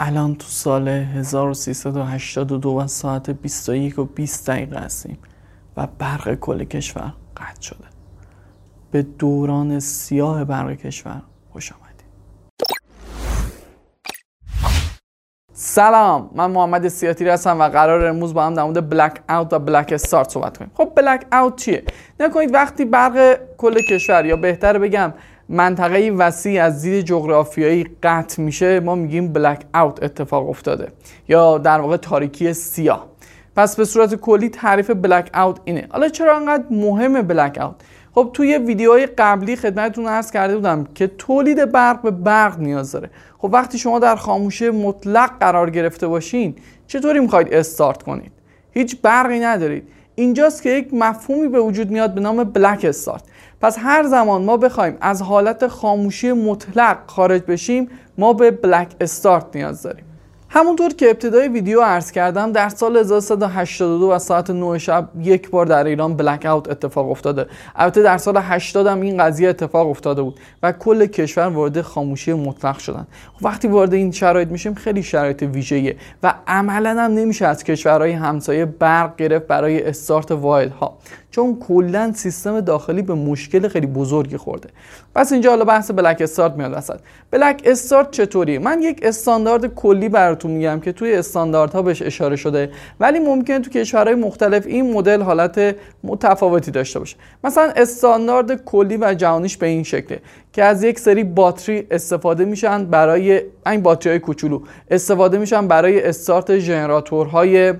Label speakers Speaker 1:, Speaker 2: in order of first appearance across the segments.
Speaker 1: الان تو سال 1382 و ساعت 21 و 20 دقیقه هستیم و برق کل کشور قطع شده. به دوران سیاه برق کشور خوش آمدید. سلام من محمد سیاتی هستم و قرار امروز با هم در مورد بلک اوت و بلک استارت صحبت کنیم. خب بلک اوت چیه؟ نکنید وقتی برق کل کشور یا بهتر بگم منطقه وسیع از دید جغرافیایی قطع میشه ما میگیم بلک اوت اتفاق افتاده یا در واقع تاریکی سیاه. پس به صورت کلی تعریف بلک اوت اینه. حالا چرا انقدر مهم بلک اوت خب توی ویدیوهای قبلی خدمتتون عرض کرده بودم که تولید برق به برق نیاز داره. خب وقتی شما در خاموشی مطلق قرار گرفته باشین چطوری می‌خواید استارت کنید؟ هیچ برقی ندارید. اینجاست که یک مفهومی به وجود میاد به نام بلک استارت پس هر زمان ما بخوایم از حالت خاموشی مطلق خارج بشیم ما به بلک استارت نیاز داریم. همونطور که ابتدای ویدیو عرض کردم در سال 1382 و ساعت 9 شب یک بار در ایران بلک اوت اتفاق افتاده. البته در سال 80 هم این قضیه اتفاق افتاده بود و کل کشور وارد خاموشی مطلق شدن. وقتی وارد این شرایط میشیم خیلی شرایط ویژه‌ایه و عملا هم نمیشه از کشورهای همسایه برق گرفت برای استارت واحدها چون کلا سیستم داخلی به مشکل خیلی بزرگی خورده. پس اینجا حالا بحث بلک استارت میاد وسط. بلک استارت چطوری من یک استاندارد کلی براتون میگم که توی استانداردها بهش اشاره شده. ولی ممکنه تو کشورهای مختلف این مدل حالت متفاوتی داشته باشه. مثلا استاندارد کلی و جهانیش به این شکله که از یک سری باتری استفاده میشن برای این باتری های کوچولو. استفاده میشن برای استارت ژنراتورهای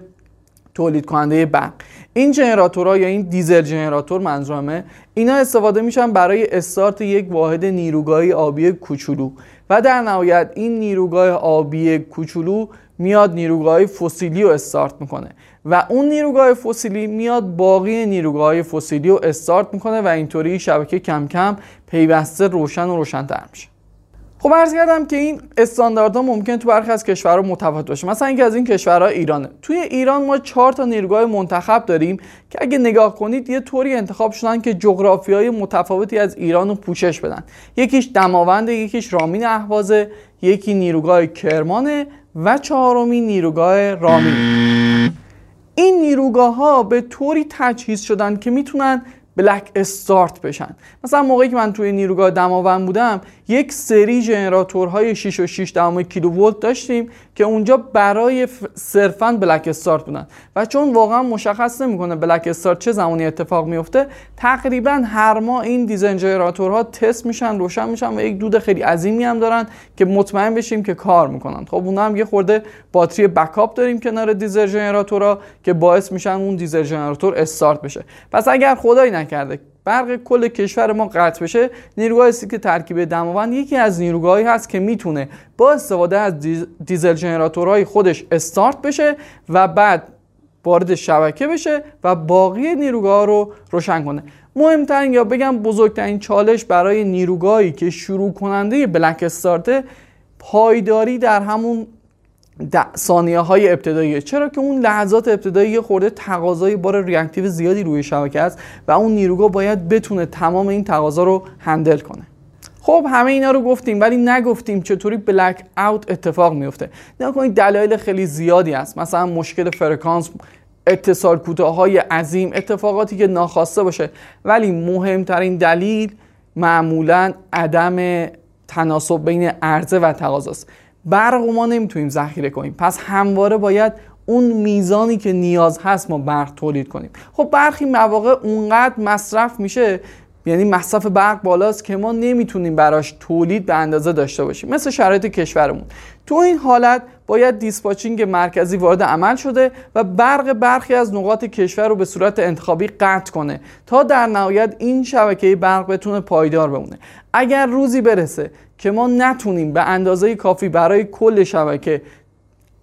Speaker 1: تولید کننده برق این ژنراتورها یا این دیزل ژنراتور منظورمه اینا استفاده میشن برای استارت یک واحد نیروگاهی آبی کوچولو و در نهایت این نیروگاه آبی کوچولو میاد نیروگاه فسیلی رو استارت می‌کنه و اون نیروگاه فسیلی میاد باقی نیروگاه فسیلی رو استارت می‌کنه و اینطوری شبکه کم کم پیوسته روشن و روشنتر میشه. خب عرض کردم که این استانداردها ممکن تو برخی از کشورها متفاوت باشه. مثلا اینکه از این کشورها ایرانه. توی ایران ما چهار تا نیروگاه منتخب داریم که اگه نگاه کنید یه طوری انتخاب شدن که جغرافی های متفاوتی از ایران رو پوشش بدن. یکیش دماوند یکیش رامین اهوازه یکی نیروگاه کرمانه و چهارمی نیروگاه رامین. این نیروگاه ها به طوری تجهیز شدن که می‌تونن بلک استارت بشن. مثلا موقعی که من توی نیروگاه دماوند بودم یک سری ژنراتورهای 6 و 6 دهم کیلوولت داشتیم که اونجا برای صرفا بلک استارت بودن. و چون واقعا مشخص نمی‌کنه بلک استارت چه زمانی اتفاق میفته تقریبا هر ماه این دیزاین ژنراتورها تست میشن روشن میشن و یک دود خیلی عظیمی هم دارن که مطمئن بشیم که کار می‌کنن. خب اونها هم یه خورده باتری بکاپ داریم کنار دیزل ژنراتورها که باعث میشن اون دیزل ژنراتور استارت بشه. پس اگر خدایی نکرده. برق کل کشور ما قطع بشه نیروگاه که ترکیب دماوند یکی از نیروگاهی هست که می‌تونه با استفاده از دیزل ژنراتورهای خودش استارت بشه و بعد وارد شبکه بشه و باقی نیروگاه رو روشن کنه. مهمترین یا بگم بزرگترین چالش برای نیروگاهی که شروع کننده بلک استارته پایداری در همون ثانیه های ابتدایی. چرا که اون لحظات ابتدایی خورده تقاضای بار ریاکتیو زیادی روی شبکه است و اون نیروگاه باید بتونه تمام این تقاضا رو هندل کنه. خب همه اینا رو گفتیم ولی نگفتیم چطوری بلک اوت اتفاق میفته. نکنید دلایل خیلی زیادی است مثلا مشکل فرکانس اتصال کوتاه های عظیم اتفاقاتی که ناخواسته باشه. ولی مهمترین دلیل معمولا عدم تناسب بین عرضه و تقاضاست. برق ما نمی‌تونیم ذخیره کنیم. پس همواره باید اون میزانی که نیاز هست ما برق تولید کنیم. خب برخی مواقع اونقدر مصرف میشه یعنی مصرف برق بالاست که ما نمی‌تونیم براش تولید به اندازه داشته باشیم. مثل شرایط کشورمون. تو این حالت باید دیسپاچینگ مرکزی وارد عمل شده و برق برخی از نقاط کشور رو به صورت انتخابی قطع کنه تا در نهایت این شبکه برق بتونه پایدار بمونه. اگر روزی برسه که ما نتونیم به اندازه کافی برای کل شبکه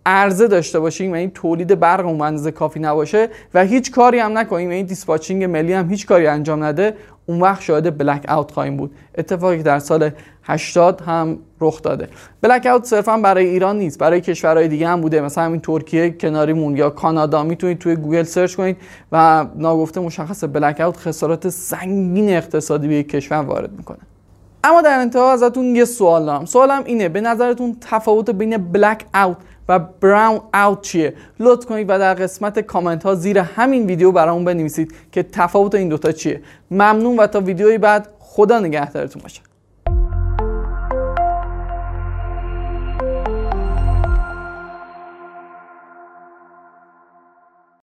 Speaker 1: عرضه داشته باشیم و این تولید برق اون اندازه کافی نباشه و هیچ کاری هم نکنیم این دیسپاچینگ ملی هم هیچ کاری انجام نده اون وقت شاهد blackout خواهیم بود. اتفاقی در سال 80 هم رخ داده. blackout صرفا برای ایران نیست برای کشورهای دیگه هم بوده. مثلا همین ترکیه کناریمون یا کانادا می‌تونید توی گوگل search کنید و ناگفته مشخص blackout خسارات سنگین اقتصادی به کشور وارد می‌کنه. اما در انتها ازتون یه سوال دارم سوالم اینه به نظرتون تفاوت بین blackout و brownout چیه؟ لطف کنید و در قسمت کامنت ها زیر همین ویدیو برامون بنویسید که تفاوت این دوتا چیه. ممنون و تا ویدیوی بعد خدا نگهدارتون باشه.